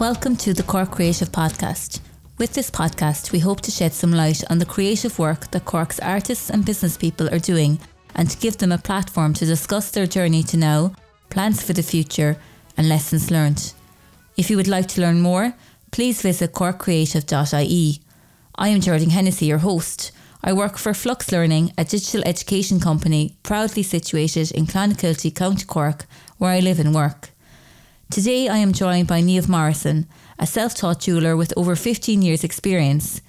Welcome to the Cork Creative Podcast. With this podcast, we hope to shed some light on the creative work that Cork's artists and business people are doing and to give them a platform to discuss their journey to now, plans for the future, and lessons learned. If you would like to learn more, please visit corkcreative.ie. I am Geraldine Hennessy, your host. I work for Flux Learning, a digital education company proudly situated in Clonakilty, County Cork, where I live and work. Today I am joined by Niamh Morrison, a self taught jeweller with over 15 years' experience.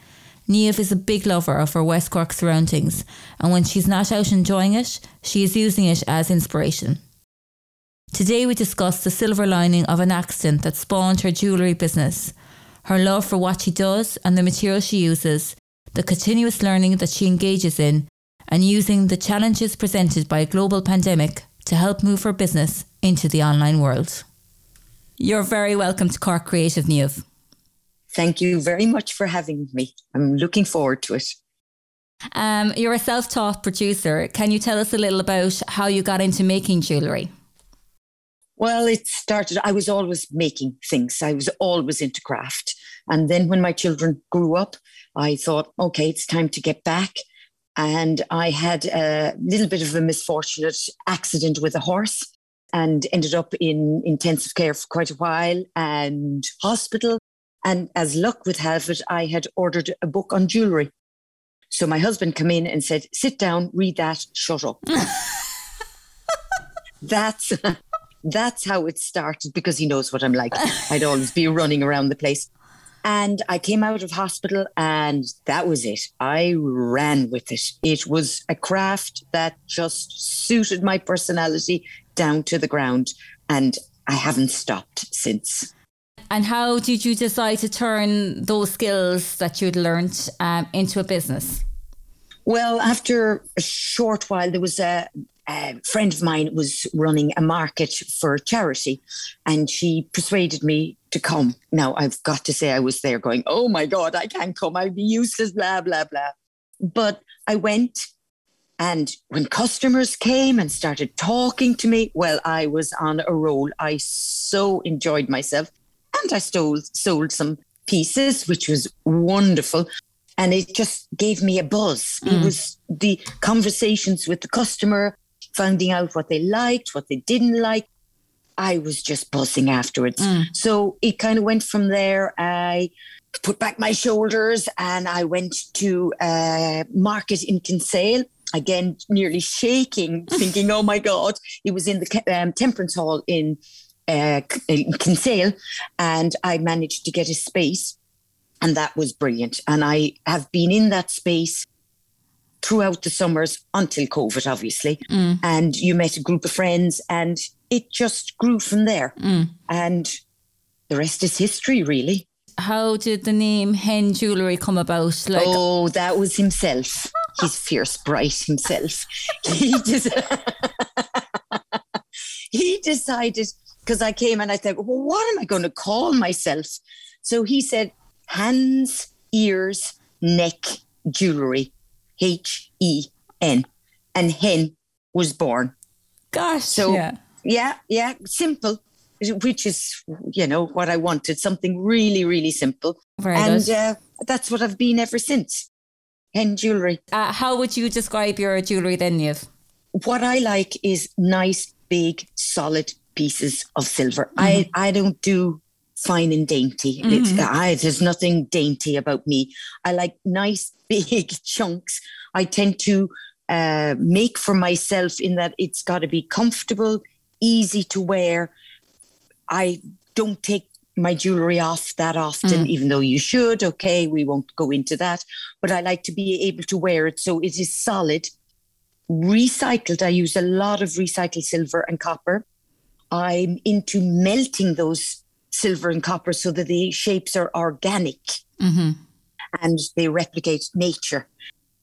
Niamh is a big lover of her West Cork surroundings, and when she's not out enjoying it, she is using it as inspiration. Today we discuss the silver lining of an accident that spawned her jewellery business, her love for what she does and the material she uses, the continuous learning that she engages in, and using the challenges presented by a global pandemic to help move her business into the online world. You're very welcome to Cork Creative Niamh. Thank you very much for having me. I'm looking forward to it. Um, you're a self taught producer. Can you tell us a little about how you got into making jewellery? Well, it started, I was always making things, I was always into craft. And then when my children grew up, I thought, okay, it's time to get back. And I had a little bit of a misfortunate accident with a horse and ended up in intensive care for quite a while and hospital. And as luck would have it, I had ordered a book on jewelry. So my husband came in and said, sit down, read that, shut up. that's that's how it started because he knows what I'm like. I'd always be running around the place. And I came out of hospital and that was it. I ran with it. It was a craft that just suited my personality down to the ground. And I haven't stopped since. And how did you decide to turn those skills that you'd learned um, into a business? Well, after a short while, there was a, a, friend of mine was running a market for a charity, and she persuaded me to come. Now, I've got to say, I was there going, "Oh my God, I can't come! I'd be useless." Blah blah blah. But I went, and when customers came and started talking to me, well, I was on a roll. I so enjoyed myself. And I stole, sold some pieces, which was wonderful. And it just gave me a buzz. Mm. It was the conversations with the customer, finding out what they liked, what they didn't like. I was just buzzing afterwards. Mm. So it kind of went from there. I put back my shoulders and I went to a market in Kinsale again nearly shaking, thinking, "Oh my God!" He was in the um, Temperance Hall in, uh, in Kinsale, and I managed to get a space, and that was brilliant. And I have been in that space throughout the summers until COVID, obviously. Mm. And you met a group of friends, and it just grew from there. Mm. And the rest is history, really. How did the name Hen Jewellery come about? Like, oh, that was himself he's fierce bright himself. He just he decided because I came and I said, well, what am I going to call myself? So he said, hands, ears, neck, jewelry, H E N, and hen was born. Gosh, so yeah, yeah, yeah, simple. Which is, you know, what I wanted something really, really simple. Very and uh, that's what I've been ever since hen jewelry. Uh, how would you describe your jewelry then, Niamh? What I like is nice, big, solid pieces of silver. Mm-hmm. I, I don't do fine and dainty. Mm-hmm. I, there's nothing dainty about me. I like nice, big chunks. I tend to uh, make for myself in that it's got to be comfortable, easy to wear. I don't take my jewelry off that often, mm. even though you should. Okay, we won't go into that. But I like to be able to wear it so it is solid, recycled. I use a lot of recycled silver and copper. I'm into melting those silver and copper so that the shapes are organic mm-hmm. and they replicate nature.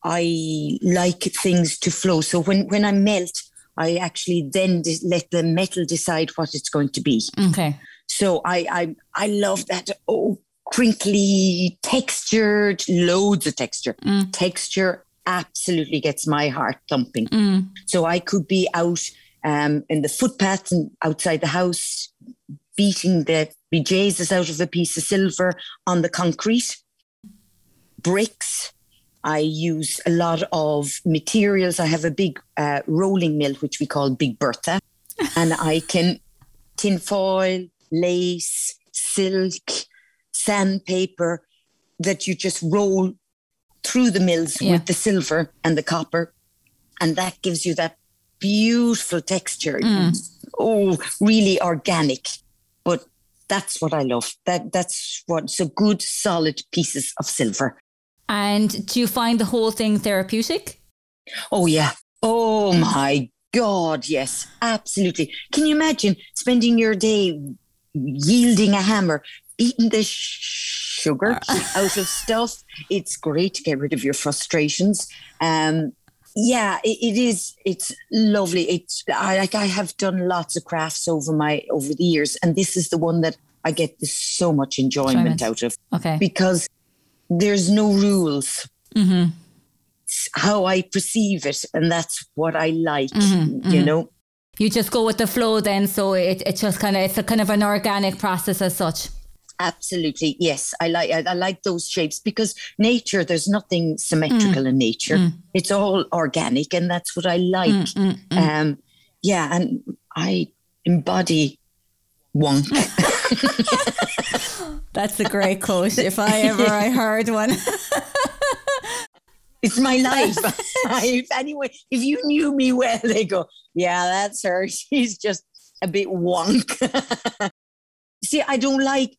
I like things to flow. So when, when I melt, I actually then let the metal decide what it's going to be. Okay. So I I I love that oh crinkly textured, loads of texture. Mm. Texture absolutely gets my heart thumping. Mm. So I could be out um, in the footpaths and outside the house, beating the BJ's out of a piece of silver on the concrete. Bricks. I use a lot of materials. I have a big uh, rolling mill, which we call Big Bertha, and I can tin foil, lace, silk, sandpaper that you just roll through the mills Yeah. with the silver and the copper, and that gives you that beautiful texture. Mm. Oh, really organic, but that's what I love. That that's what so good solid pieces of silver. And do you find the whole thing therapeutic? Oh yeah. Oh my God, yes, absolutely. Can you imagine spending your day yielding a hammer, beating the sh- sugar out of stuff? It's great to get rid of your frustrations. Um, yeah, it, it is. It's lovely. It's I like I have done lots of crafts over my over the years, and this is the one that I get so much enjoyment, Enjoyment. out of Okay. because there's no rules. Mm-hmm. It's how I perceive it, and that's what I like. Mm-hmm, You know, You just go with the flow then, so it, it just kind of it's a kind of an organic process as such. absolutely yes. I like I, I like those shapes because nature. There's nothing symmetrical Mm. in nature. It's all organic, and that's what I like. Mm, Um, yeah, and I embody wonk. That's a great quote. If I ever I heard one. It's my life. if anyway, if you knew me well, they go, yeah, that's her. She's just a bit wonk. See, I don't like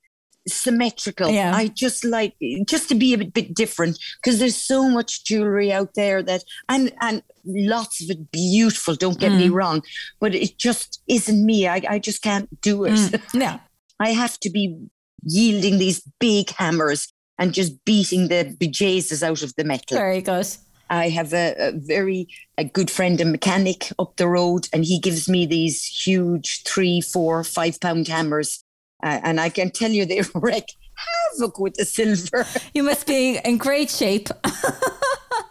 symmetrical. Yeah. I just like just to be a bit, bit different because there's so much jewelry out there that and and lots of it beautiful. Don't get me mm. wrong, but it just isn't me. I I just can't do it. Mm. yeah. I have to be yielding these big hammers and just beating the bejesus out of the metal. Very good. I have a, a very a good friend, a mechanic up the road, and he gives me these huge three, four, five pound hammers, uh, and I can tell you they wreak havoc with the silver. You must be in great shape.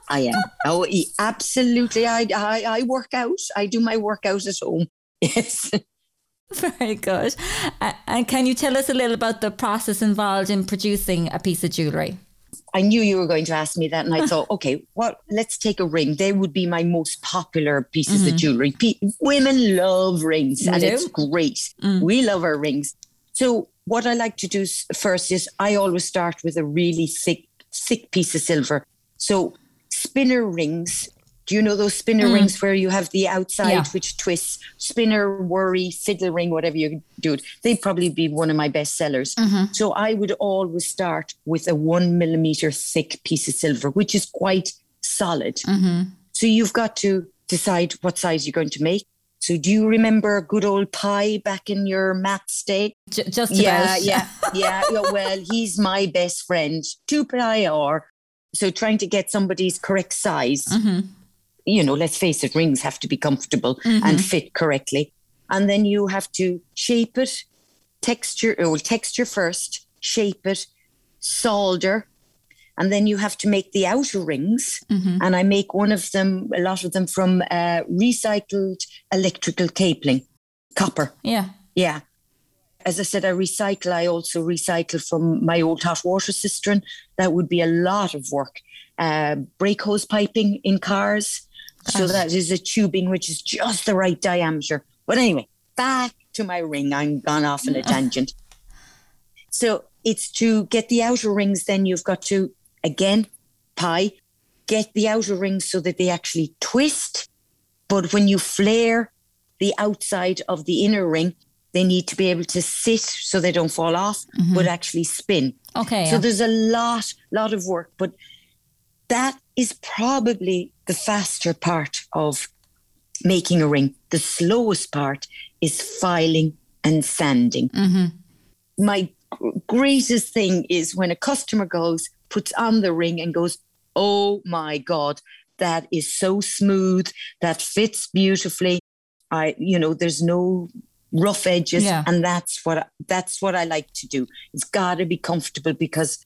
I am. Oh, absolutely. I, I I work out. I do my workout at home. Yes. Very good. Uh, and can you tell us a little about the process involved in producing a piece of jewellery? I knew you were going to ask me that, and I thought, okay, well, Let's take a ring. They would be my most popular pieces of jewelry. Pe- women love rings, We and do. it's great. We love our rings. So, what I like to do first is I always start with a really thick, thick piece of silver. So, spinner rings. Do you know those spinner mm. rings where you have the outside Yeah. which twists? Spinner, worry, fiddle ring, whatever you do it. They'd probably be one of my best sellers. Mm-hmm. So I would always start with a one millimeter thick piece of silver, which is quite solid. Mm-hmm. So you've got to decide what size you're going to make. So do you remember a good old pi back in your maths day? J- just Yeah, about. yeah, yeah, yeah. Well, he's my best friend. Two pi or so trying to get somebody's correct size. Mm-hmm. You know, let's face it, rings have to be comfortable and fit correctly. And then you have to shape it, texture, or texture first, shape it, solder, and then you have to make the outer rings. And I make one of them, a lot of them from uh, recycled electrical cabling, copper. Yeah. Yeah. As I said, I recycle. I also recycle from my old hot water cistern. That would be a lot of work. Uh, brake hose piping in cars. So that is a tubing which is just the right diameter. But anyway, back to my ring. I'm gone off on a tangent. So it's to get the outer rings, then you've got to, again, pi, get the outer rings so that they actually twist. But when you flare the outside of the inner ring, they need to be able to sit so they don't fall off, mm-hmm. but actually spin. Okay. So yeah. there's a lot, lot of work, but that is probably the faster part of making a ring. The slowest part is filing and sanding. Mm-hmm. My greatest thing is when a customer goes, puts on the ring and goes, Oh my God, that is so smooth. That fits beautifully. I, you know, there's no rough edges. Yeah. And that's what, that's what I like to do. It's got to be comfortable because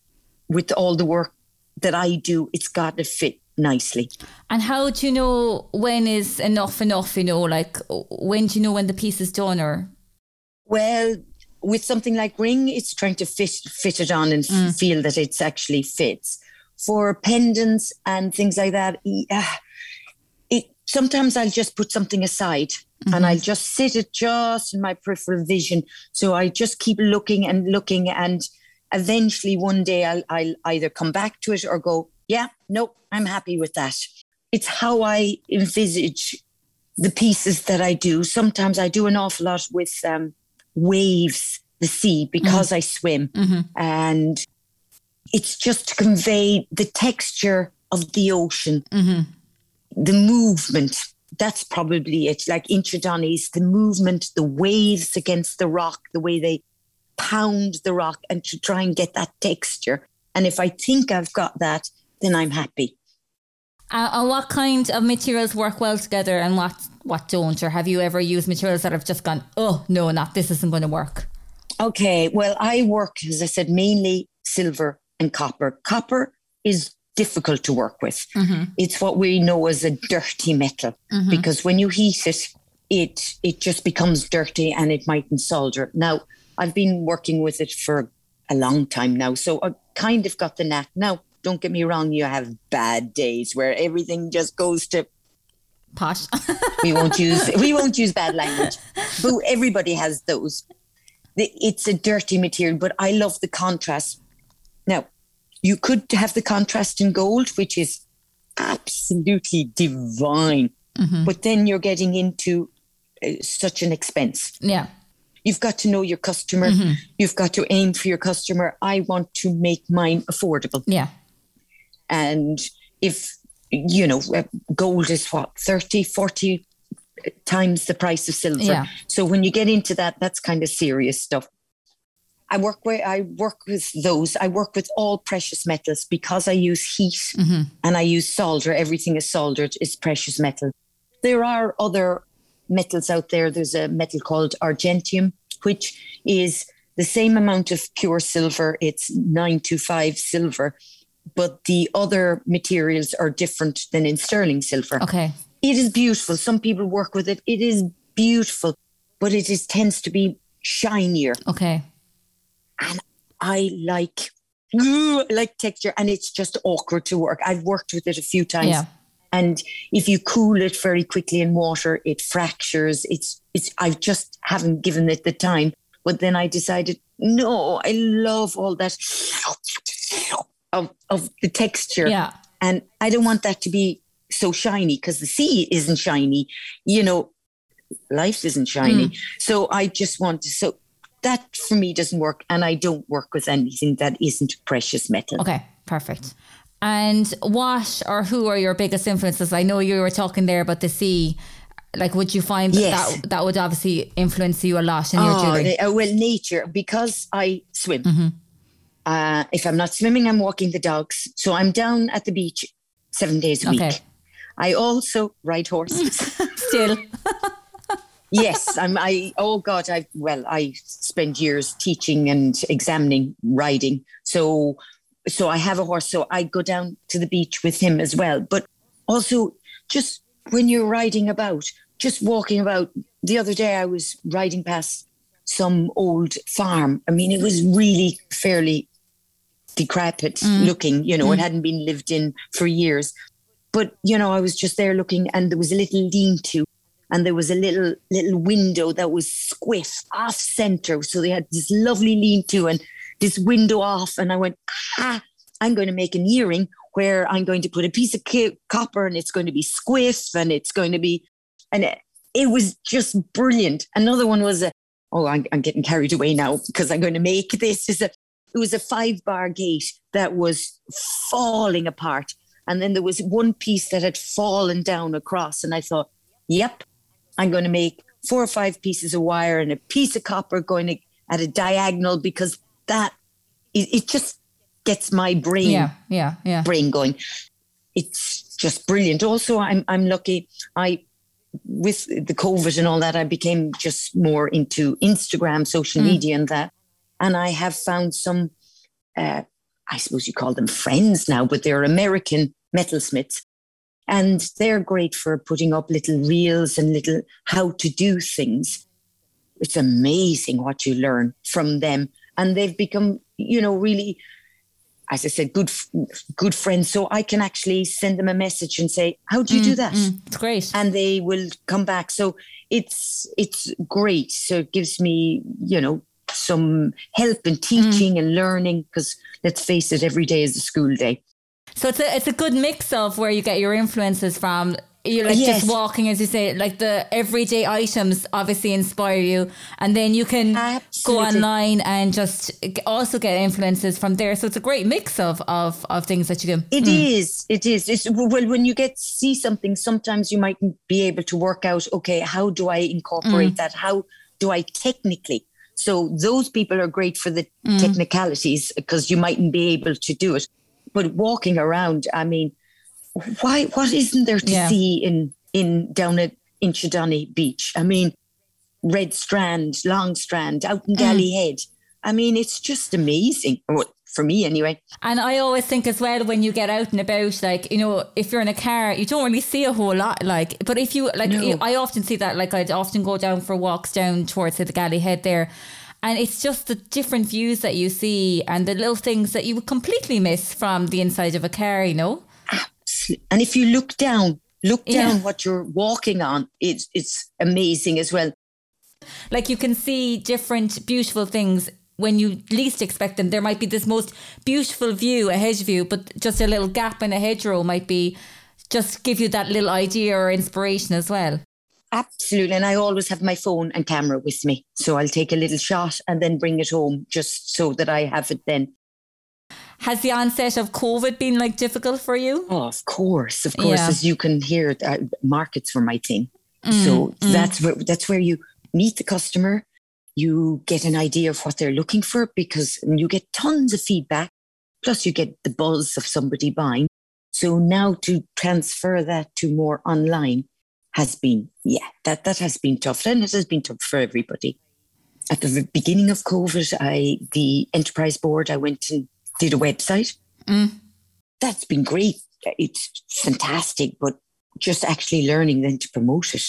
with all the work that I do, it's got to fit nicely. And how do you know when is enough enough? You know, like when do you know when the piece is done or? Well, with something like ring, it's trying to fit fit it on and mm. feel that it's actually fits. For pendants and things like that, yeah, it sometimes I'll just put something aside mm-hmm. and I'll just sit it just in my peripheral vision. So I just keep looking and looking, and eventually one day I'll, I'll either come back to it or go, yeah, nope, I'm happy with that. It's how I envisage the pieces that I do. Sometimes I do an awful lot with um, waves, the sea, because mm-hmm. I swim. Mm-hmm. And it's just to convey the texture of the ocean, mm-hmm. the movement. That's probably it. Like Inchydoney's, the movement, the waves against the rock, the way they pound the rock and to try and get that texture. And if I think I've got that, then I'm happy. Uh, and what kind of materials work well together and what what don't? Or have you ever used materials that have just gone, oh no, not this isn't going to work? Okay, well, I work, as I said, mainly silver and copper. Copper is difficult to work with. Mm-hmm. It's what we know as a dirty metal mm-hmm. because when you heat it, it it just becomes dirty and it mightn't solder. Now, I've been working with it for a long time now, so I kind of got the knack. Now, don't get me wrong, you have bad days where everything just goes to posh. we won't use we won't use bad language. But everybody has those. It's a dirty material, but I love the contrast. Now, you could have the contrast in gold, which is absolutely divine. Mm-hmm. But then you're getting into uh, such an expense. Yeah. You've got to know your customer. Mm-hmm. You've got to aim for your customer. I want to make mine affordable. Yeah. And if, you know, gold is what, 30, 40 times the price of silver. Yeah. So when you get into that, that's kind of serious stuff. I work with I work with those. I work with all precious metals because I use heat mm-hmm. and I use solder. Everything is soldered. It's precious metal. There are other metals out there. There's a metal called argentium, which is the same amount of pure silver. It's nine to five silver, but the other materials are different than in sterling silver. Okay. It is beautiful. Some people work with it. It is beautiful, but it is tends to be shinier. Okay. And I like I like texture and it's just awkward to work. I've worked with it a few times. Yeah. And if you cool it very quickly in water, it fractures. It's it's I just haven't given it the time. But then I decided, no, I love all that of, of the texture. Yeah. And I don't want that to be so shiny because the sea isn't shiny. You know, life isn't shiny. Mm. So I just want to, so that for me doesn't work. And I don't work with anything that isn't precious metal. Okay, perfect. And what or who are your biggest influences? I know you were talking there about the sea. Like, would you find that yes. that, that would obviously influence you a lot in oh, your doing? Uh, well, nature, because I swim. Mm-hmm. Uh, if I'm not swimming, I'm walking the dogs. So I'm down at the beach seven days a okay. week. I also ride horses. Still. yes, I'm. I oh god, I well, I spend years teaching and examining riding. So, so I have a horse. So I go down to the beach with him as well. But also, just when you're riding about, just walking about. The other day, I was riding past some old farm. I mean, it was really fairly decrepit mm. looking, you know, mm. it hadn't been lived in for years. But, you know, I was just there looking and there was a little lean to and there was a little little window that was squiff off center. So they had this lovely lean to and this window off. And I went, ah, I'm going to make an earring where I'm going to put a piece of copper and it's going to be squiff and it's going to be, and it, it was just brilliant. Another one was a, oh, I'm, I'm getting carried away now because I'm going to make this. Is a, it was a five bar gate that was falling apart. And then there was one piece that had fallen down across. And I thought, yep, I'm going to make four or five pieces of wire and a piece of copper going at a diagonal because that it, it just gets my brain yeah, yeah, yeah. brain going. It's just brilliant. Also, I'm I'm lucky. I with the COVID and all that, I became just more into Instagram, social mm. media, and that. And I have found some, uh, I suppose you call them friends now, but they're American metalsmiths. And they're great for putting up little reels and little how to do things. it's amazing what you learn from them. And they've become, you know, really, as I said, good good friends. So I can actually send them a message and say, "How do you mm, do that?" Mm, it's great, and they will come back. So it's it's great. So it gives me, you know, some help in teaching mm. and learning. Because let's face it, every day is a school day. So it's a it's a good mix of where you get your influences from You're like yes. just walking as you say like the everyday items obviously inspire you and then you can Absolutely. go online and just also get influences from there so it's a great mix of of, of things that you do It mm. is. it is it's well when you get see something sometimes you might be able to work out okay how do i incorporate mm. that how do i technically so those people are great for the mm. technicalities because you mightn't be able to do it but walking around i mean why what isn't there to yeah. see in in down at Inchydoney Beach? I mean, Red Strand, Long Strand, out in Galley mm. Head. I mean, it's just amazing. For me, anyway. And I always think as well when you get out and about, like you know, if you're in a car, you don't really see a whole lot. Like, but if you like, no. I often see that. Like, I'd often go down for walks down towards the Galley Head there, and it's just the different views that you see and the little things that you would completely miss from the inside of a car. You know. Absolutely. And if you look down, look down yeah. what you're walking on, it's it's amazing as well. Like you can see different beautiful things when you least expect them. There might be this most beautiful view, a hedge view, but just a little gap in a hedgerow might be just give you that little idea or inspiration as well. Absolutely. And I always have my phone and camera with me. So I'll take a little shot and then bring it home just so that I have it then has the onset of COVID been like difficult for you? Oh, of course, of course. Yeah. As you can hear, uh, markets were my thing. Mm, so mm. that's where that's where you meet the customer. You get an idea of what they're looking for because you get tons of feedback. Plus, you get the buzz of somebody buying. So now to transfer that to more online has been, yeah, that that has been tough, and it has been tough for everybody. At the beginning of COVID, I the enterprise board I went and did a website. Mm. That's been great. It's fantastic, but just actually learning then to promote it.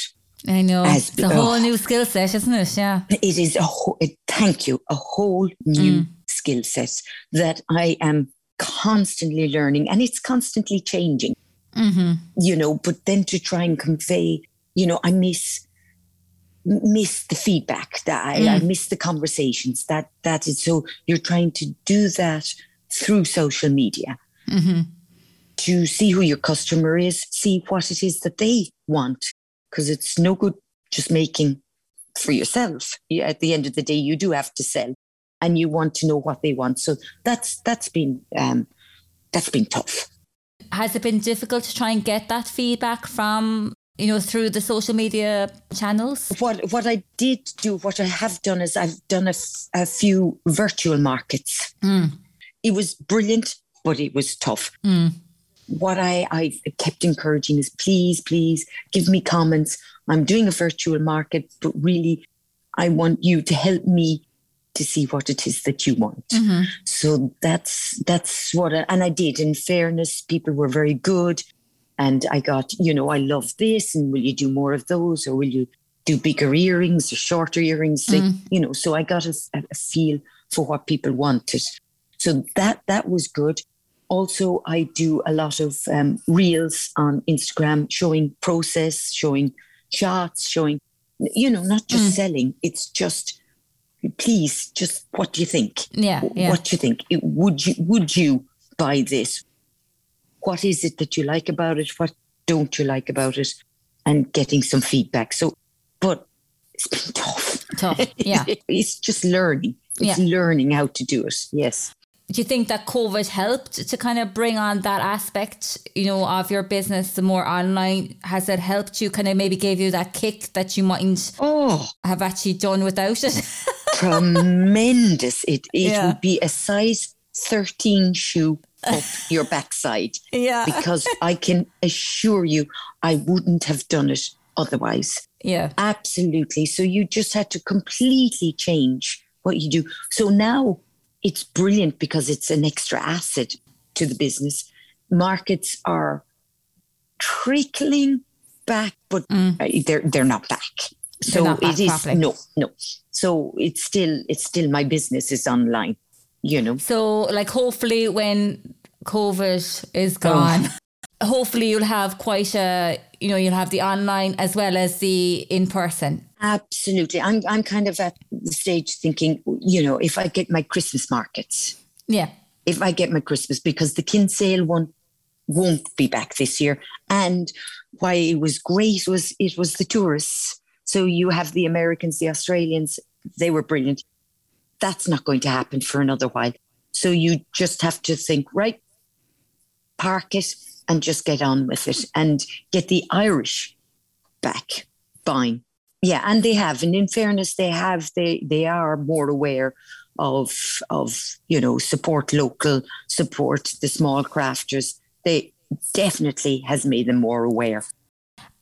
I know. As, it's a whole new skill set, isn't it? Yeah. It is a whole, thank you, a whole new mm. skill set that I am constantly learning and it's constantly changing. Mm-hmm. You know, but then to try and convey, you know, I miss miss the feedback that I, mm. I miss the conversations that that is so you're trying to do that through social media mm-hmm. to see who your customer is, see what it is that they want. Because it's no good just making for yourself. At the end of the day, you do have to sell, and you want to know what they want. So that's that's been um, that's been tough. Has it been difficult to try and get that feedback from you know through the social media channels? What what I did do, what I have done is I've done a, f- a few virtual markets. Mm it was brilliant, but it was tough. Mm. What I, I kept encouraging is please, please give me comments. I'm doing a virtual market, but really, I want you to help me to see what it is that you want. Mm-hmm. So that's that's what, I, and I did. In fairness, people were very good, and I got, you know, I love this, and will you do more of those, or will you do bigger earrings or shorter earrings? Mm. you know, so I got a, a feel for what people wanted. So that that was good. Also, I do a lot of um, reels on Instagram showing process, showing shots, showing, you know, not just mm. selling. It's just, please, just what do you think? Yeah, yeah. What do you think? It, would you would you buy this? What is it that you like about it? What don't you like about it? And getting some feedback. So, but it's been tough. Tough, yeah. it's just learning. It's yeah. learning how to do it. Yes do you think that COVID helped to kind of bring on that aspect, you know, of your business, the more online? Has it helped you kind of maybe gave you that kick that you mightn't oh, have actually done without it? tremendous. It it yeah. would be a size 13 shoe up your backside. Yeah. Because I can assure you I wouldn't have done it otherwise. Yeah. Absolutely. So you just had to completely change what you do. So now it's brilliant because it's an extra asset to the business. Markets are trickling back, but mm. they're they're not back. So it is properly. no, no. So it's still it's still my business is online, you know. So like hopefully when COVID is oh. gone, oh. hopefully you'll have quite a you know you'll have the online as well as the in person. Absolutely, I'm I'm kind of at the stage thinking, you know, if I get my Christmas markets, yeah, if I get my Christmas because the Kinsale one won't be back this year, and why it was great was it was the tourists so you have the Americans, the Australians, they were brilliant. That's not going to happen for another while. So you just have to think, right, park it and just get on with it and get the Irish back. Fine. Yeah, and they have. And in fairness, they have, they they are more aware of of, you know, support local, support the small crafters. They definitely has made them more aware.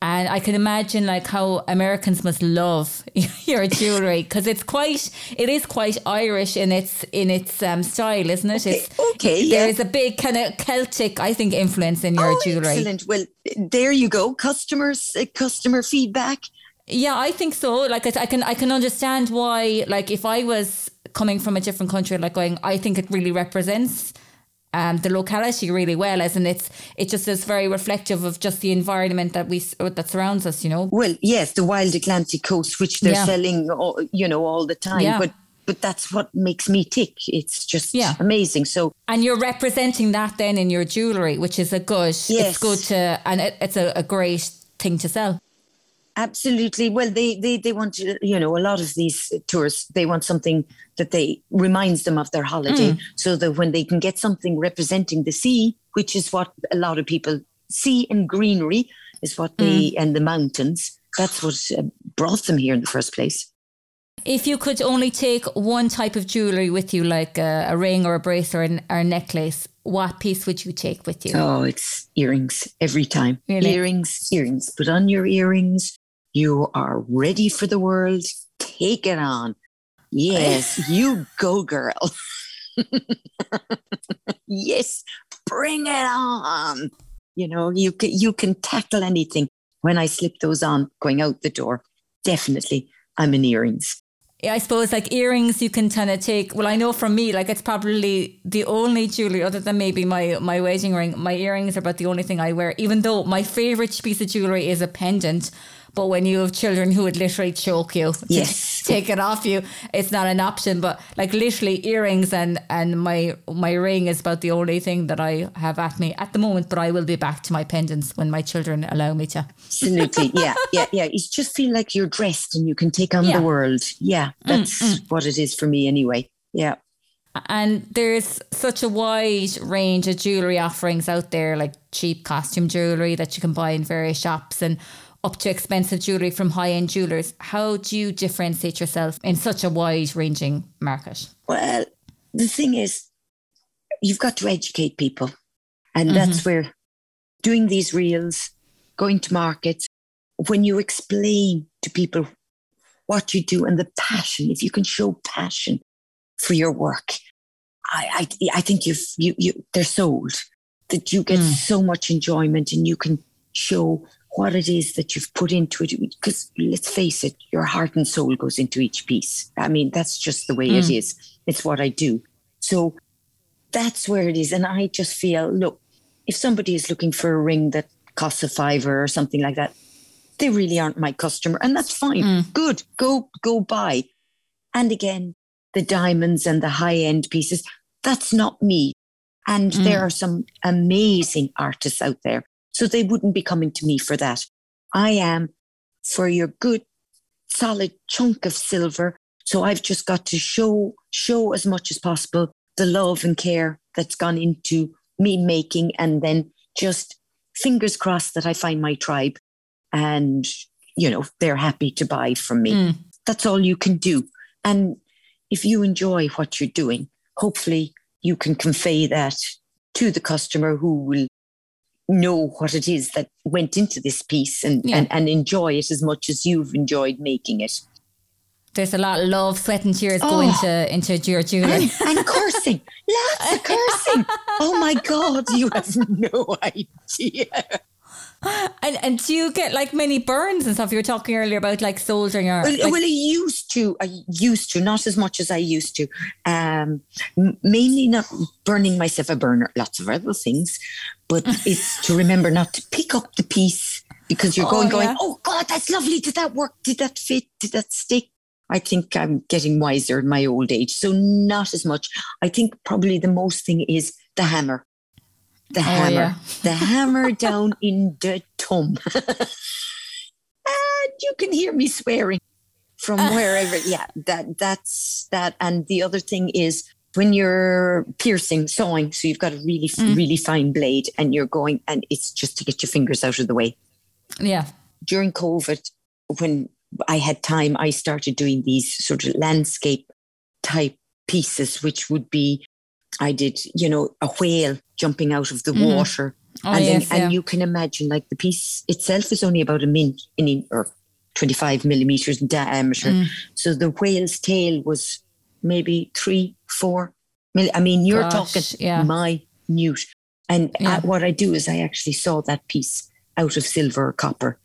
And I can imagine like how Americans must love your jewelry because it's quite, it is quite Irish in its in its um, style, isn't it? It's, okay, yeah. There is a big kind of Celtic, I think, influence in your oh, jewelry. Excellent. Well, there you go. Customers, uh, customer feedback. Yeah, I think so. Like I, I can, I can understand why. Like if I was coming from a different country, like going, I think it really represents um, the locality really well as and it's it just is very reflective of just the environment that we that surrounds us you know well yes the wild atlantic coast which they're yeah. selling all, you know all the time yeah. but but that's what makes me tick it's just yeah. amazing so and you're representing that then in your jewelry which is a good yes. it's good to and it, it's a, a great thing to sell Absolutely. Well, they, they, they want, you know, a lot of these tourists, they want something that they reminds them of their holiday mm. so that when they can get something representing the sea, which is what a lot of people see in greenery is what they, mm. and the mountains, that's what uh, brought them here in the first place. If you could only take one type of jewelry with you, like a, a ring or a bracelet or, or a necklace, what piece would you take with you? Oh, it's earrings every time. Really? Earrings, earrings. Put on your earrings, you are ready for the world. Take it on. Yes, you go, girl. yes, bring it on. You know, you can, you can tackle anything. When I slip those on going out the door, definitely I'm in earrings. I suppose like earrings you can kind of take. Well, I know from me, like it's probably the only jewelry other than maybe my my wedding ring. My earrings are about the only thing I wear. Even though my favorite piece of jewelry is a pendant, but when you have children who would literally choke you, yes, take it off you, it's not an option. But like literally earrings and and my my ring is about the only thing that I have at me at the moment. But I will be back to my pendants when my children allow me to. Absolutely, yeah, yeah, yeah. You just feel like you're dressed and you can take on yeah. the world. Yeah, mm, that's mm, mm. what it is for me anyway. Yeah. And there's such a wide range of jewelry offerings out there, like cheap costume jewelry that you can buy in various shops and up to expensive jewellery from high end jewellers. How do you differentiate yourself in such a wide ranging market? Well, the thing is, you've got to educate people. And mm-hmm. that's where doing these reels, going to markets, when you explain to people what you do and the passion, if you can show passion for your work, I, I, I think you've, you, you, they're sold that you get mm. so much enjoyment and you can show what it is that you've put into it. Because let's face it, your heart and soul goes into each piece. I mean, that's just the way mm. it is. It's what I do. So that's where it is. And I just feel, look, if somebody is looking for a ring that costs a fiver or something like that, they really aren't my customer. And that's fine. Mm. Good. Go, go buy. And again, the diamonds and the high end pieces, that's not me. And mm. there are some amazing artists out there so they wouldn't be coming to me for that. I am for your good, solid chunk of silver. So I've just got to show, show as much as possible the love and care that's gone into me making and then just fingers crossed that I find my tribe and, you know, they're happy to buy from me. Mm. That's all you can do. And if you enjoy what you're doing, hopefully you can convey that to the customer who will know what it is that went into this piece and, yeah. and, and enjoy it as much as you've enjoyed making it. There's a lot of love, sweat, and tears oh, go into into your jewelry. And, and cursing. Lots of cursing. Oh my God, you have no idea. And, and do you get like many burns and stuff? You were talking earlier about like soldering or. Well, like, well, I used to. I used to, not as much as I used to. Um, mainly not burning myself a burner, lots of other things, but it's to remember not to pick up the piece because you're Oh, going, going, yeah. oh God, that's lovely. Did that work? Did that fit? Did that stick? I think I'm getting wiser in my old age, so not as much. I think probably the most thing is the hammer. The oh, hammer, Oh, yeah. the hammer down in the tum. and you can hear me swearing from wherever. Yeah, that that's that. And the other thing is when you're piercing, sawing, so you've got a really, Mm. really fine blade, and you're going, and it's just to get your fingers out of the way. yeah. During COVID, when I had time, I started doing these sort of landscape type pieces, which would be, I did, you know, a whale jumping out of the Mhm. water Oh, and yes. then, yeah. and you can imagine like the piece itself is only about a min in or 25 millimeters in diameter. Mm. So the whale's tail was maybe three, four. I mean, you're Gosh, talking yeah. minute. And Yeah. what I do is I actually saw that piece out of silver or copper.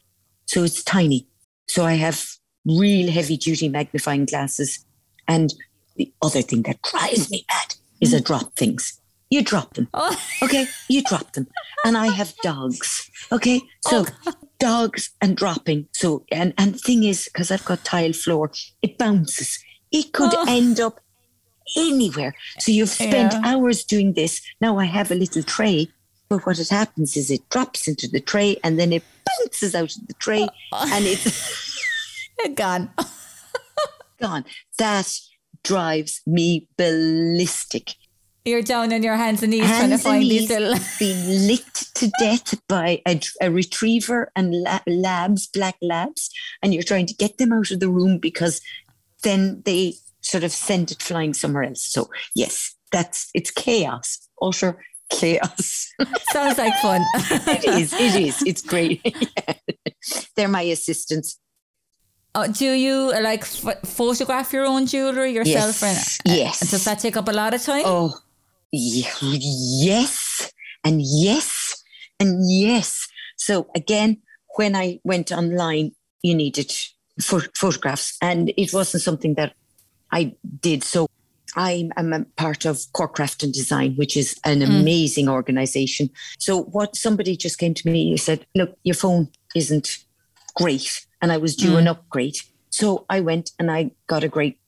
So it's tiny. So I have real heavy duty magnifying glasses. And the other thing that drives me mad is I mm. drop things. You drop them. Oh, Okay, you drop them. And I have dogs. Okay, oh, so dogs and dropping. So, and, and the thing is, because I've got tile floor, it bounces. It could Oh. end up anywhere. So you've spent Yeah. hours doing this. Now I have a little tray, but what it happens is it drops into the tray and then it bounces out of the tray oh. and it's gone. gone. That drives me ballistic. You're down on your hands and knees trying to find these little. being licked to death by a, a retriever and la- labs, black labs, and you're trying to get them out of the room because then they sort of send it flying somewhere else. So yes, that's it's chaos, utter chaos. Sounds like fun. it is, it is, it's great. They're my assistants. Oh, do you uh, like f- photograph your own jewelry yourself? Yes, And, yes. and does that take up a lot of time? Oh, ye- yes, and yes, and yes. So again, when I went online, you needed photographs, and it wasn't something that I did. So I am a part of Corkcraft and Design, which is an mm. amazing organization. So what somebody just came to me and said, "Look, your phone isn't great," and I was due mm. an upgrade. So I went and I got a great,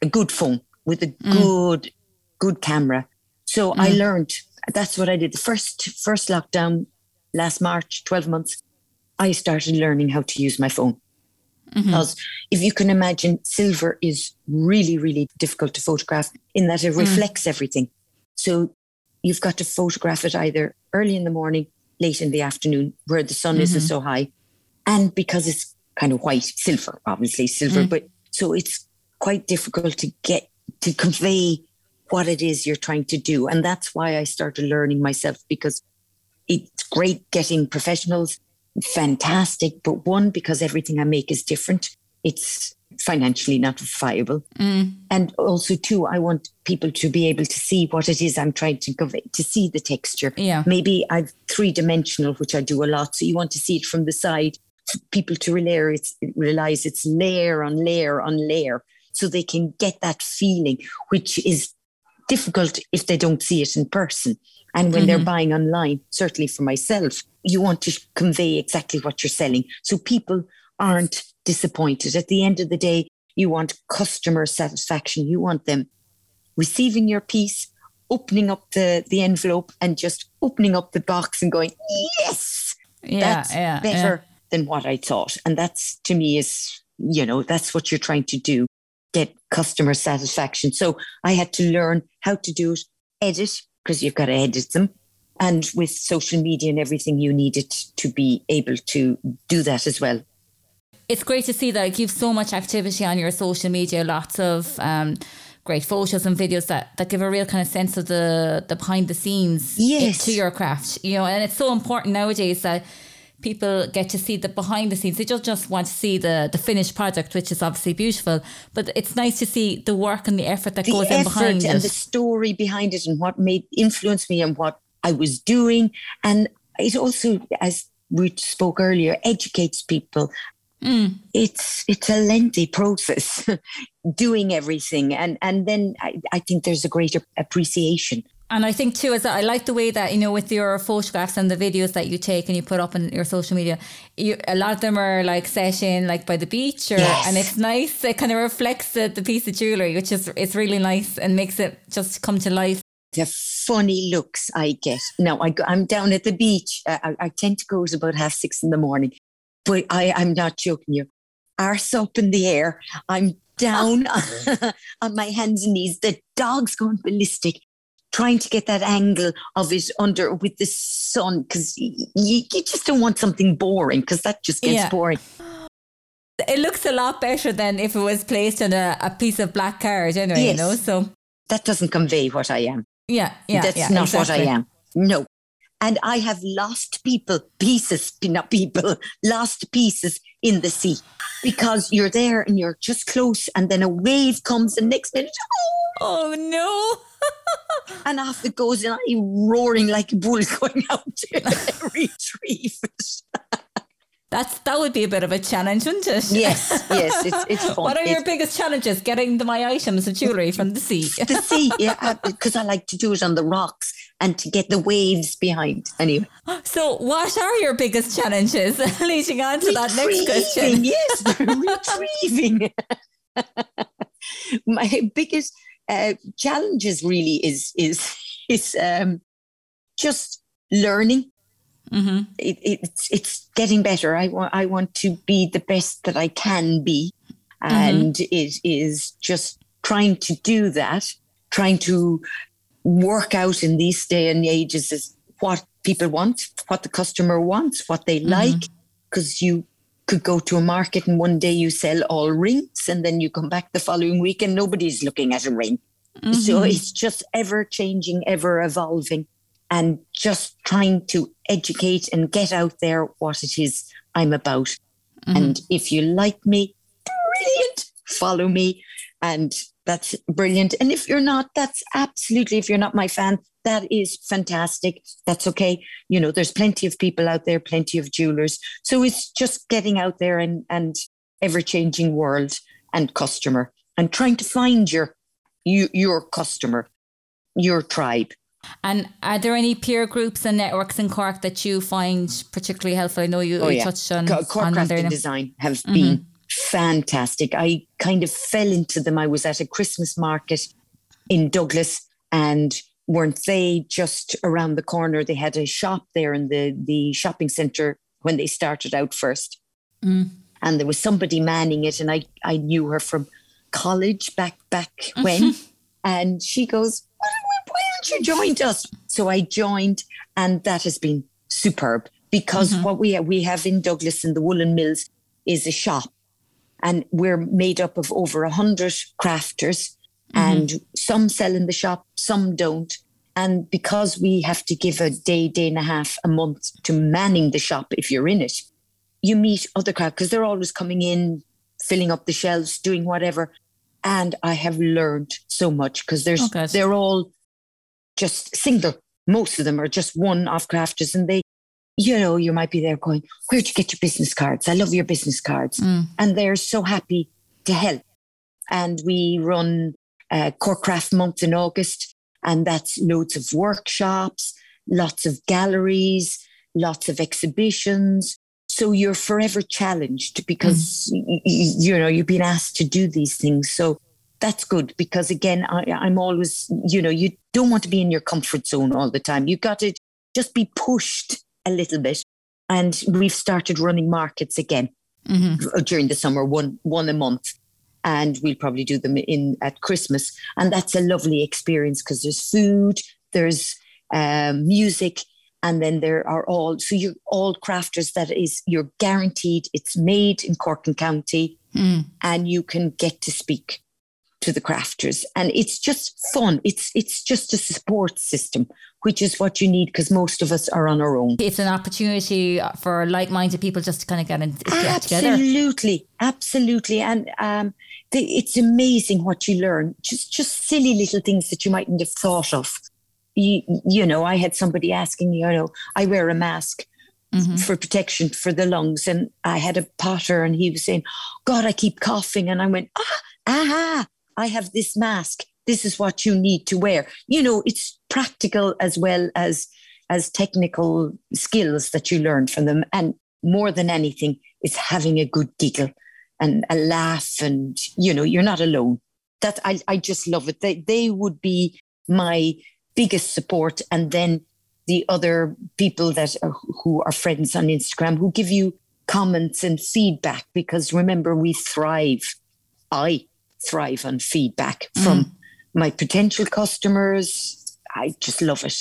a good phone with a mm. good, good camera. So I learned. That's what I did. The first first lockdown last March, twelve months, I started learning how to use my phone. Mm-hmm. Because if you can imagine, silver is really, really difficult to photograph in that it mm. reflects everything. So you've got to photograph it either early in the morning, late in the afternoon, where the sun isn't mm-hmm. so high, and because it's kind of white, silver, obviously silver, mm. but so it's quite difficult to get to convey what it is you're trying to do. And that's why I started learning myself because it's great getting professionals, fantastic. But one, because everything I make is different, it's financially not viable. Mm. And also, two, I want people to be able to see what it is I'm trying to convey, to see the texture. Yeah. Maybe I've three dimensional, which I do a lot. So you want to see it from the side, people to realize it's, realize it's layer on layer on layer so they can get that feeling, which is difficult if they don't see it in person. And when they're mm-hmm. buying online, certainly for myself, you want to convey exactly what you're selling. So people aren't disappointed. At the end of the day, you want customer satisfaction. You want them receiving your piece, opening up the, the envelope and just opening up the box and going, yes, yeah, that's yeah, better than what I thought. And that's to me is, you know, that's what you're trying to do, get customer satisfaction. So I had to learn how to do it, edit, because you've got to edit them. And with social media and everything, you needed to be able to do that as well. it's great to see that you've so much activity on your social media, lots of um, great photos and videos that, that give a real kind of sense of the, the behind the scenes Yes. to your craft. You know, and it's so important nowadays that people get to see the behind the scenes. They just just want to see the the finished product, which is obviously beautiful. But it's nice to see the work and the effort that the goes in behind and it. the story behind it and what made influence me and what I was doing. And it also, as we spoke earlier, educates people. Mm. It's it's a lengthy process doing everything. And and then I, I think there's a greater appreciation and I think too is that I like the way that you know with your photographs and the videos that you take and you put up on your social media, you, a lot of them are like session like by the beach or yes. and it's nice. It kind of reflects the, the piece of jewelry, which is it's really nice and makes it just come to life. The funny looks I get. Now I go, I'm down at the beach. I, I tend to go at about half six in the morning, but I I'm not joking you. Arse up in the air. I'm down on my hands and knees. The dog's going ballistic trying to get that angle of it under with the sun because you, you just don't want something boring because that just gets yeah. boring. It looks a lot better than if it was placed on a, a piece of black card, anyway, yes. you know. So that doesn't convey what I am. Yeah, yeah. That's yeah, not exactly. what I am. No. And I have lost people, pieces, not people, lost pieces in the sea because you're there and you're just close, and then a wave comes, and next minute, oh, oh no and off it goes, and I'm roaring like a bull going out to retrieve it. That's that would be a bit of a challenge, wouldn't it? Yes, yes, it's it's fun. What are it's, your biggest challenges? Getting the, my items of jewellery from the sea. the sea, yeah, because I like to do it on the rocks and to get the waves behind. Anyway. So, what are your biggest challenges? Leading on to retrieving, that next question. Yes, retrieving. my biggest uh, challenges really is is is um, just learning. Mm-hmm. It, it's it's getting better. I want I want to be the best that I can be, mm-hmm. and it is just trying to do that, trying to work out in these day and ages is what people want, what the customer wants, what they mm-hmm. like, because you could go to a market and one day you sell all rings and then you come back the following week and nobody's looking at a ring. Mm-hmm. So it's just ever changing, ever evolving, and just trying to educate and get out there what it is I'm about. Mm-hmm. And if you like me, brilliant, follow me. And that's brilliant. And if you're not, that's absolutely, if you're not my fan, that is fantastic. That's okay. You know, there's plenty of people out there, plenty of jewelers. So it's just getting out there and, and ever changing world and customer and trying to find your, you, your customer, your tribe. And are there any peer groups and networks in Cork that you find particularly helpful? I know you, oh, you yeah. touched on, Cork on Craft and Design have mm-hmm. been fantastic. I kind of fell into them. I was at a Christmas market in Douglas and weren't they just around the corner? They had a shop there in the, the shopping centre when they started out first. Mm. And there was somebody manning it, and I, I knew her from college back back when. and she goes, why, don't you joined us? So I joined, and that has been superb because mm-hmm. what we have, we have in Douglas in the woolen mills is a shop and we're made up of over a hundred crafters mm-hmm. and some sell in the shop, some don't. And because we have to give a day, day and a half a month to manning the shop if you're in it, you meet other craft because they're always coming in, filling up the shelves, doing whatever. And I have learned so much because there's oh, they're all just single. Most of them are just one off crafters and they you know, you might be there going, Where'd you get your business cards? I love your business cards. Mm. And they're so happy to help. And we run uh, Cork Craft Month in August, and that's loads of workshops, lots of galleries, lots of exhibitions. So you're forever challenged because, mm. y- y- you know, you've been asked to do these things. So that's good because, again, I, I'm always, you know, you don't want to be in your comfort zone all the time. You've got to just be pushed a little bit. And we've started running markets again mm-hmm. during the summer, one one a month. And we'll probably do them in at Christmas. And that's a lovely experience because there's food, there's um, music, and then there are all so you're all crafters that is you're guaranteed it's made in Cork and County mm. and you can get to speak to the crafters. And it's just fun. It's it's just a support system which is what you need because most of us are on our own. It's an opportunity for like-minded people just to kind of get, in, get together. Absolutely. Absolutely. And um, the, it's amazing what you learn. Just just silly little things that you mightn't have thought of. You, you know i had somebody asking you know i wear a mask mm-hmm. for protection for the lungs. And I had a potter and he was saying, God, I keep coughing. And I went, ah, aha, I have this mask. This is what you need to wear. You know, it's practical as well as as technical skills that you learn from them. And more than anything, it's having a good giggle and a laugh and you know, you're not alone. That I, I just love it. They they would be my biggest support. And then the other people that are, who are friends on Instagram who give you comments and feedback because remember we thrive I thrive on feedback mm. from my potential customers I just love it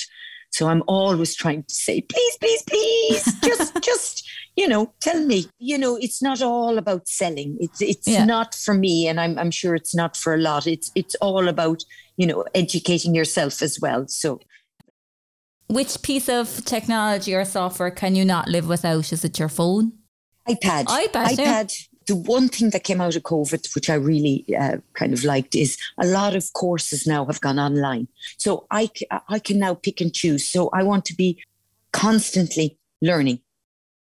so I'm always trying to say please please please just just you know tell me you know it's not all about selling it's it's yeah. not for me and I'm I'm sure it's not for a lot it's it's all about you know educating yourself as well so which piece of technology or software can you not live without? Is it your phone? iPad. iPad. iPad. Yeah. The one thing that came out of COVID, which I really uh, kind of liked, is a lot of courses now have gone online. So I, I can now pick and choose. So I want to be constantly learning.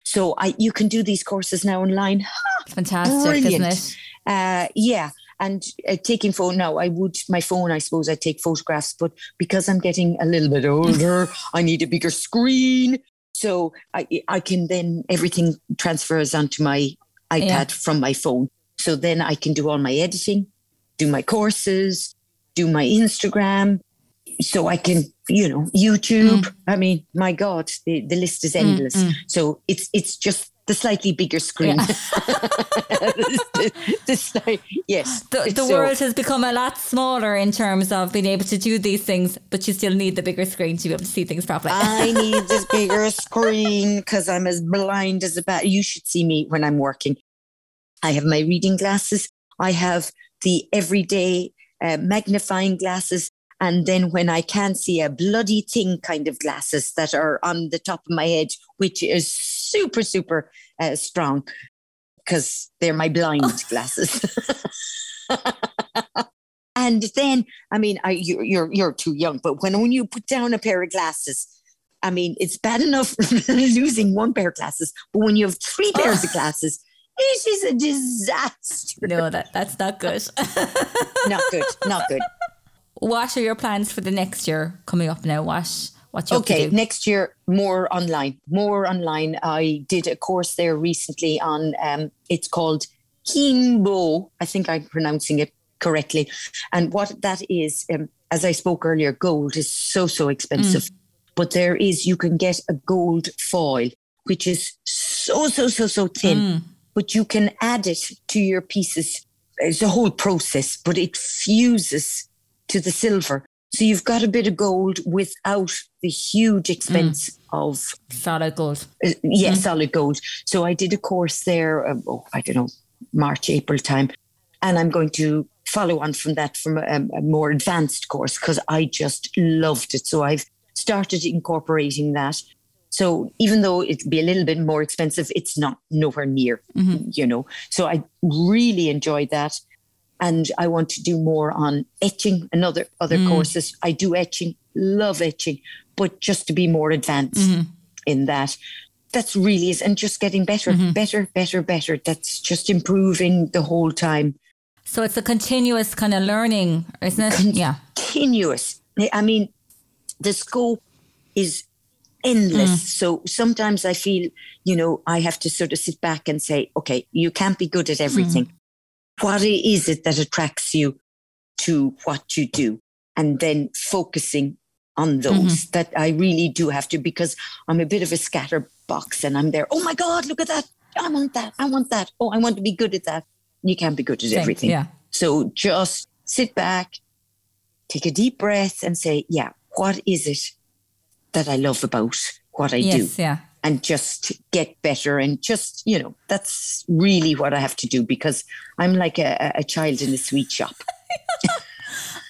So I, you can do these courses now online. Fantastic, Brilliant. isn't it? Uh, yeah and uh, taking phone now i would my phone i suppose i take photographs but because i'm getting a little bit older i need a bigger screen so i i can then everything transfers onto my ipad yeah. from my phone so then i can do all my editing do my courses do my instagram so i can you know youtube mm. i mean my god the, the list is endless mm, mm. so it's it's just the slightly bigger screen. Yeah. the, the, yes. The, the so, world has become a lot smaller in terms of being able to do these things, but you still need the bigger screen to be able to see things properly. I need this bigger screen because I'm as blind as a bat. You should see me when I'm working. I have my reading glasses. I have the everyday uh, magnifying glasses. And then when I can't see a bloody thing kind of glasses that are on the top of my head, which is super, super uh, strong because they're my blind glasses. and then, I mean, I, you, you're you're too young, but when when you put down a pair of glasses, I mean, it's bad enough losing one pair of glasses, but when you have three pairs of glasses, it is a disaster. No, that that's not good. not good. Not good. What are your plans for the next year coming up now? What what you okay next year more online. More online. I did a course there recently on um, it's called keum-boo i think i'm pronouncing it correctly. And what that is um, as i spoke earlier gold is so so expensive. Mm. but there is you can get a gold foil which is so so so so thin. Mm. but you can add it to your pieces. It's a whole process but it fuses to the silver so you've got a bit of gold without the huge expense mm. of solid gold. Uh, yeah, mm. solid gold. So I did a course there, um, oh, I don't know, March, April time. And I'm going to follow on from that from a, a more advanced course because I just loved it. So I've started incorporating that. So even though it'd be a little bit more expensive, it's not nowhere near, mm-hmm. you know. So I really enjoyed that and I want to do more on etching and other other mm. courses. I do etching, love etching, but just to be more advanced mm-hmm. in that. That's really is, and just getting better, mm-hmm. better, better, better. That's just improving the whole time. So it's a continuous kind of learning, isn't it? Yeah, continuous. I mean, the scope is endless. Mm. So sometimes I feel, you know, I have to sort of sit back and say, okay, you can't be good at everything. Mm what is it that attracts you to what you do? And then focusing on those mm-hmm. that I really do have to because I'm a bit of a scatterbox and I'm there. Oh my God, look at that. I want that. I want that. Oh, I want to be good at that. You can't be good at Same, everything. Yeah. So just sit back, take a deep breath and say, yeah, what is it that I love about what I yes, do? Yeah and just get better and just you know that's really what i have to do because i'm like a, a child in a sweet shop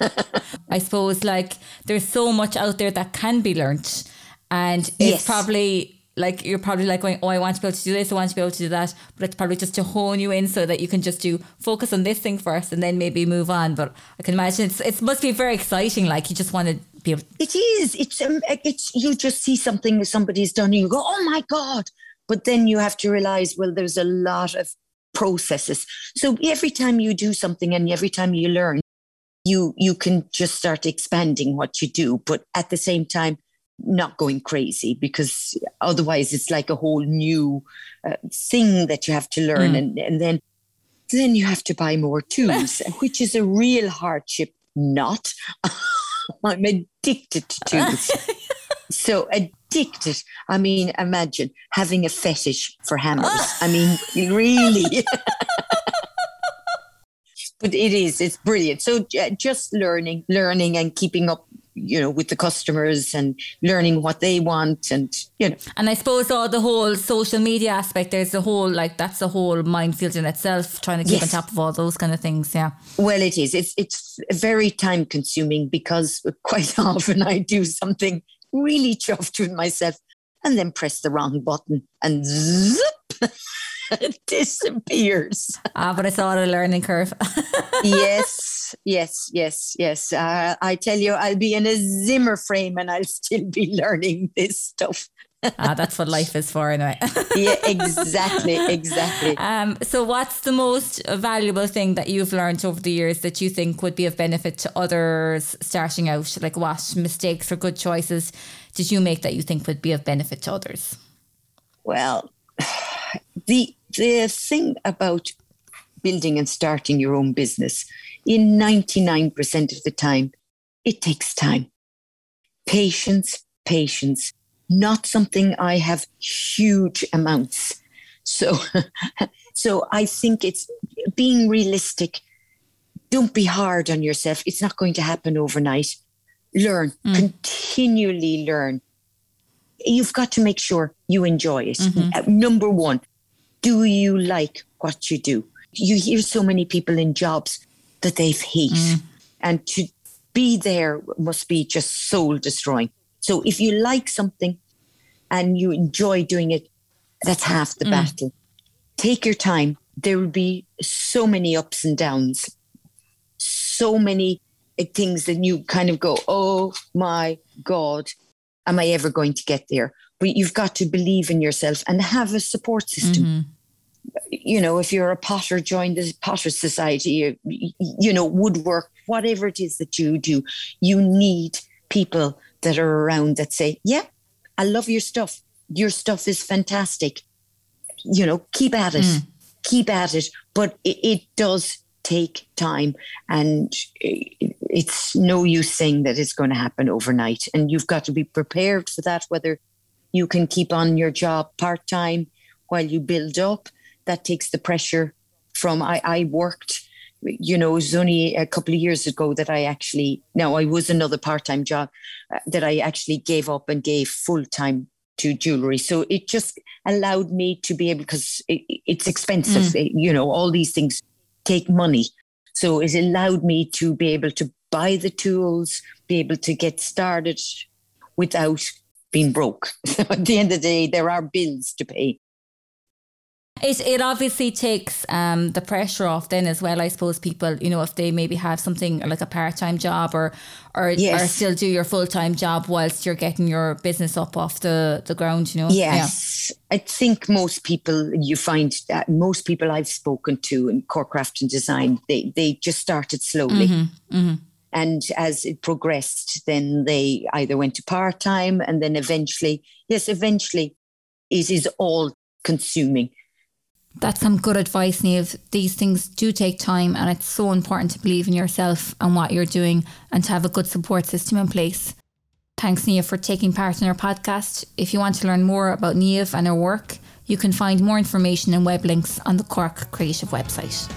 i suppose like there's so much out there that can be learnt and it's yes. probably like you're probably like going, oh, I want to be able to do this, I want to be able to do that, but it's probably just to hone you in so that you can just do focus on this thing first and then maybe move on. But I can imagine it's it must be very exciting. Like you just want to be able. It is. It's um, it's you just see something that somebody's done and you go, oh my god. But then you have to realize, well, there's a lot of processes. So every time you do something and every time you learn, you you can just start expanding what you do. But at the same time, not going crazy because otherwise it's like a whole new uh, thing that you have to learn mm. and, and then then you have to buy more tools which is a real hardship not i'm addicted to uh, tools so addicted. I mean imagine having a fetish for hammers. I mean really. But it is it's brilliant. So just learning learning and keeping up you know, with the customers and learning what they want and, you know. And I suppose all the whole social media aspect, there's a whole, like, that's a whole minefield in itself, trying to keep yes. on top of all those kind of things. Yeah. Well, it is. It's, it's very time consuming because quite often I do something really chuffed with myself and then press the wrong button and zip. it disappears. Ah, but it's all a learning curve. yes, yes, yes, yes. Uh, I tell you, I'll be in a Zimmer frame and I'll still be learning this stuff. ah, that's what life is for, anyway. yeah, exactly, exactly. Um, so, what's the most valuable thing that you've learned over the years that you think would be of benefit to others starting out? Like, what mistakes or good choices did you make that you think would be of benefit to others? Well, the the thing about building and starting your own business, in 99% of the time, it takes time. Patience, patience, not something I have huge amounts. So, so I think it's being realistic. Don't be hard on yourself. It's not going to happen overnight. Learn, mm. continually learn. You've got to make sure you enjoy it. Mm-hmm. Uh, number one, do you like what you do? You hear so many people in jobs that they've hate, mm. and to be there must be just soul destroying. So if you like something and you enjoy doing it, that's half the mm. battle. Take your time. There will be so many ups and downs, so many eh, things that you kind of go, oh my God, am I ever going to get there? but you've got to believe in yourself and have a support system. Mm-hmm. You know, if you're a potter, join the Potter Society, you, you know, woodwork, whatever it is that you do, you need people that are around that say, Yeah, I love your stuff. Your stuff is fantastic. You know, keep at it. Mm. Keep at it. But it, it does take time and it's no use saying that it's going to happen overnight and you've got to be prepared for that whether you can keep on your job part time while you build up. That takes the pressure from. I, I worked, you know, it was only a couple of years ago that I actually, now I was another part time job uh, that I actually gave up and gave full time to jewelry. So it just allowed me to be able, because it, it's expensive, mm. it, you know, all these things take money. So it allowed me to be able to buy the tools, be able to get started without being broke. at the end of the day, there are bills to pay. It, it obviously takes um, the pressure off then as well. I suppose people, you know, if they maybe have something like a part time job or or, yes. or still do your full time job whilst you're getting your business up off the, the ground, you know. Yes, yeah. I think most people you find that most people I've spoken to in Cork Craft and Design, they they just started slowly. Mm-hmm, mm-hmm. And as it progressed, then they either went to part time and then eventually, yes, eventually it is all consuming. That's some good advice, Niamh. These things do take time, and it's so important to believe in yourself and what you're doing and to have a good support system in place. Thanks, Niamh, for taking part in our podcast. If you want to learn more about Niamh and her work, you can find more information and web links on the Cork Creative website.